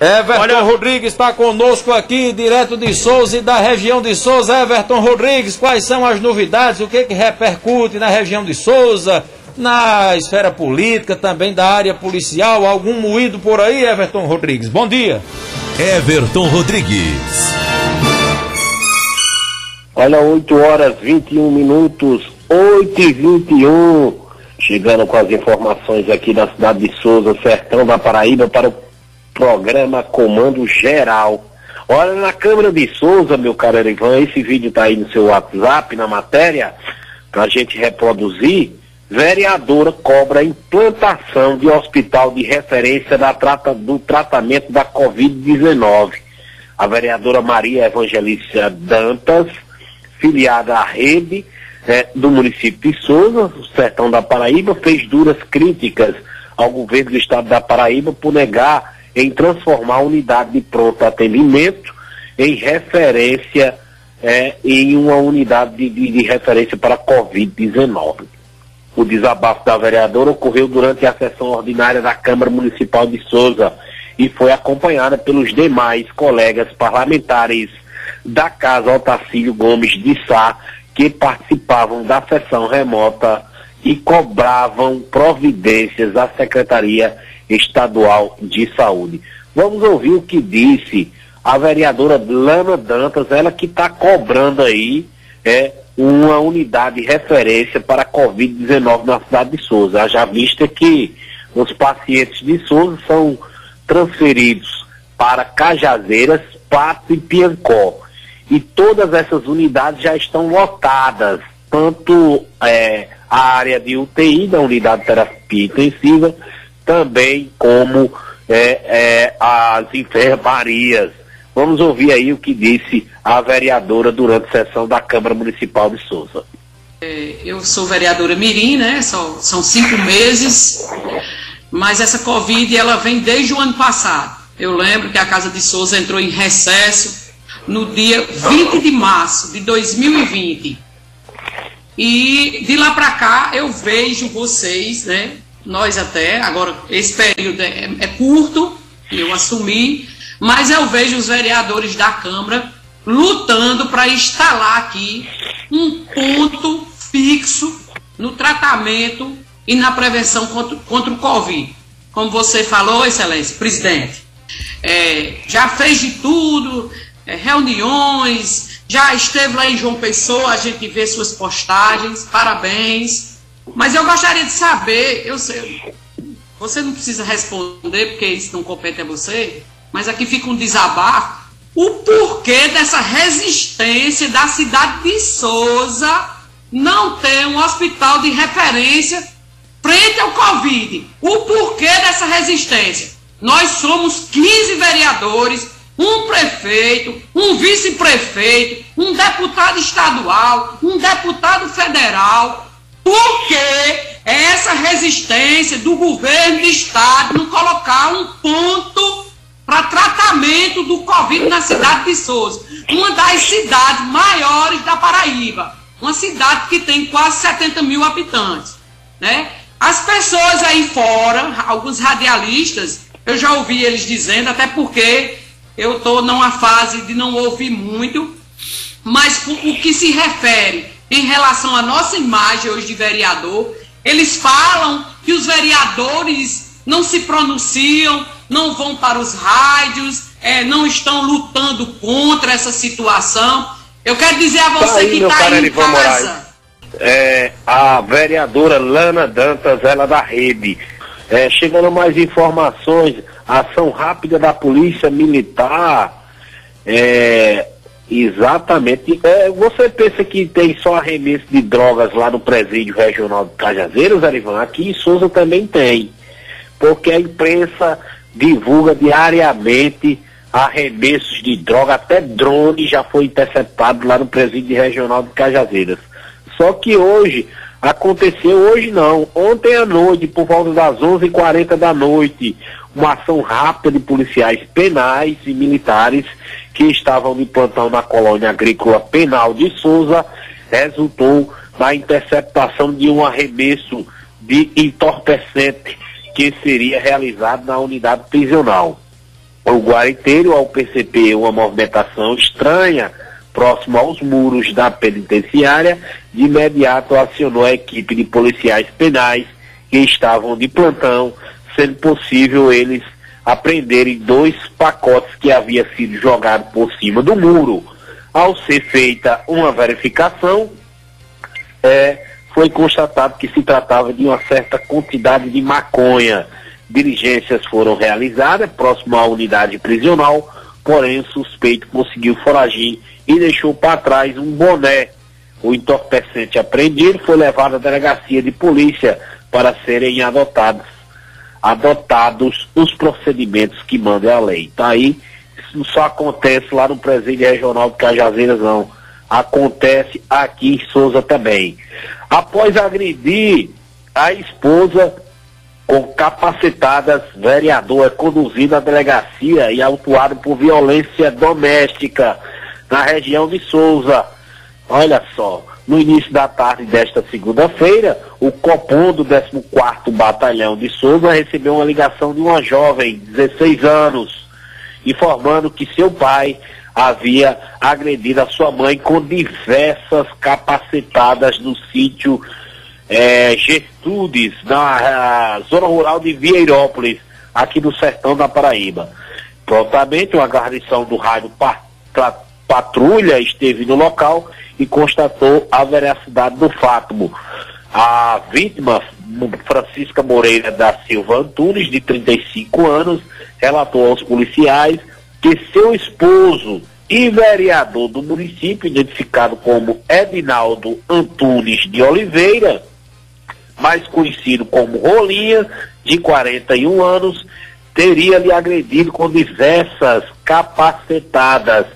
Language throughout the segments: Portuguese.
Everton Olha... Rodrigues está conosco aqui, direto de Souza e da região de Souza. Everton Rodrigues, quais são as novidades? O que, que repercute na região de Souza? Na esfera política, também da área policial, algum moído por aí, Everton Rodrigues? Bom dia. Everton Rodrigues. Olha, 8 horas 21 minutos, 8 e 21. Chegando com as informações aqui da cidade de Souza, sertão da Paraíba, para o programa Comando Geral. Olha, na Câmara de Souza, meu caro Erivan, esse vídeo está aí no seu WhatsApp, na matéria, para a gente reproduzir. Vereadora cobra implantação de hospital de referência da trata, do tratamento da Covid-19. A vereadora Maria Evangelista Dantas, filiada à rede é, do município de Souza, sertão da Paraíba, fez duras críticas ao governo do estado da Paraíba por negar em transformar a unidade de pronto atendimento em referência, é, em uma unidade de, de, de referência para a Covid-19. O desabafo da vereadora ocorreu durante a sessão ordinária da Câmara Municipal de Souza e foi acompanhada pelos demais colegas parlamentares da Casa Otacílio Gomes de Sá, que participavam da sessão remota e cobravam providências à Secretaria Estadual de Saúde. Vamos ouvir o que disse a vereadora Lana Dantas, ela que está cobrando aí é, uma unidade de referência para a Covid-19 na cidade de Souza. Já vista que os pacientes de Souza são transferidos para Cajazeiras, Pato e Piancó. E todas essas unidades já estão lotadas, tanto é, a área de UTI da unidade de terapia intensiva, também como é, é, as enfermarias. Vamos ouvir aí o que disse a vereadora durante a sessão da Câmara Municipal de Souza. É, eu sou vereadora Mirim, né? São, são cinco meses, mas essa Covid ela vem desde o ano passado. Eu lembro que a Casa de Souza entrou em recesso no dia 20 de março de 2020. E de lá para cá eu vejo vocês, né? Nós até, agora esse período é, é curto, eu assumi, mas eu vejo os vereadores da Câmara lutando para instalar aqui um ponto fixo no tratamento e na prevenção contra, contra o Covid. Como você falou, Excelência, presidente, é, já fez de tudo, é, reuniões, já esteve lá em João Pessoa, a gente vê suas postagens, parabéns. Mas eu gostaria de saber, eu sei, você não precisa responder porque isso não compete a você, mas aqui fica um desabafo. O porquê dessa resistência da cidade de Souza não ter um hospital de referência frente ao Covid? O porquê dessa resistência? Nós somos 15 vereadores, um prefeito, um vice-prefeito, um deputado estadual, um deputado federal, por que essa resistência do governo do estado não colocar um ponto para tratamento do Covid na cidade de Souza? Uma das cidades maiores da Paraíba. Uma cidade que tem quase 70 mil habitantes. Né? As pessoas aí fora, alguns radialistas, eu já ouvi eles dizendo, até porque eu estou numa fase de não ouvir muito, mas o que se refere em relação à nossa imagem hoje de vereador. Eles falam que os vereadores não se pronunciam, não vão para os rádios, é, não estão lutando contra essa situação. Eu quero dizer a você tá aí, que está aí em casa. É, a vereadora Lana Dantas, ela da rede. É, chegando mais informações, ação rápida da polícia militar, é, Exatamente. É, você pensa que tem só arremesso de drogas lá no presídio regional de Cajazeiras, Arivan? Aqui em Souza também tem. Porque a imprensa divulga diariamente arremessos de droga, até drone já foi interceptado lá no presídio regional de Cajazeiras. Só que hoje, aconteceu hoje não, ontem à noite, por volta das 11h40 da noite, uma ação rápida de policiais penais e militares que estavam de plantão na colônia agrícola penal de Souza resultou na interceptação de um arremesso de entorpecente que seria realizado na unidade prisional. o guariteiro, ao perceber uma movimentação estranha próximo aos muros da penitenciária, de imediato acionou a equipe de policiais penais que estavam de plantão, sendo possível eles apreenderem dois pacotes que havia sido jogado por cima do muro. Ao ser feita uma verificação, é, foi constatado que se tratava de uma certa quantidade de maconha. Diligências foram realizadas próximo à unidade prisional, porém o suspeito conseguiu foragir e deixou para trás um boné. O entorpecente apreendido foi levado à delegacia de polícia para serem adotados, adotados os procedimentos que manda a lei. Tá aí, isso só acontece lá no presídio regional de Cajazeiras, não. Acontece aqui em Souza também. Após agredir a esposa com capacitadas, vereador é conduzido à delegacia e autuado por violência doméstica na região de Souza. Olha só, no início da tarde desta segunda-feira, o Copom do 14º Batalhão de Souza recebeu uma ligação de uma jovem, 16 anos, informando que seu pai havia agredido a sua mãe com diversas capacitadas no sítio é, na zona rural de Vieirópolis, aqui no sertão da Paraíba. Prontamente, uma guarnição do rádio patrulha esteve no local e constatou a veracidade do fato. A vítima, Francisca Moreira da Silva Antunes, de 35 anos, relatou aos policiais que seu esposo e vereador do município, identificado como Edinaldo Antunes de Oliveira, mais conhecido como Rolinha, de 41 anos, teria lhe agredido com diversas capacetadas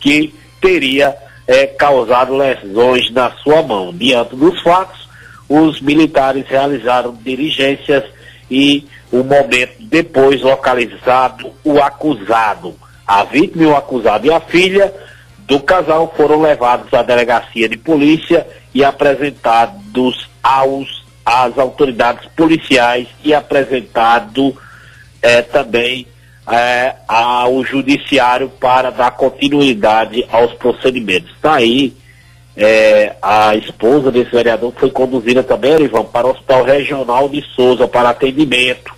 que teria é, causado lesões na sua mão. Diante dos fatos, os militares realizaram diligências e o momento depois localizado o acusado. A vítima, o acusado e a filha do casal foram levados à delegacia de polícia e apresentados aos, às autoridades policiais e apresentado é, também é, ao judiciário para dar continuidade aos procedimentos. Está aí é, a esposa desse vereador foi conduzida também, Ivan, para o Hospital Regional de Souza para atendimento.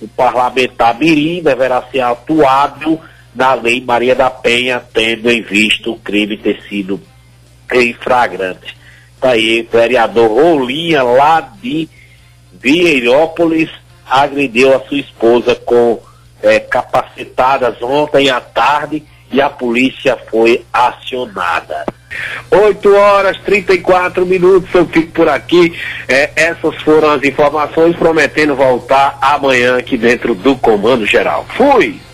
O parlamentar Mirim deverá ser atuado da Lei Maria da Penha, tendo em vista o crime ter sido em flagrante. Está aí, vereador Rolinha, lá de Vieirópolis, agrediu a sua esposa com é, capacitadas ontem à tarde e a polícia foi acionada. 8 horas 34 minutos, eu fico por aqui. É, essas foram as informações, prometendo voltar amanhã aqui dentro do Comando Geral. Fui!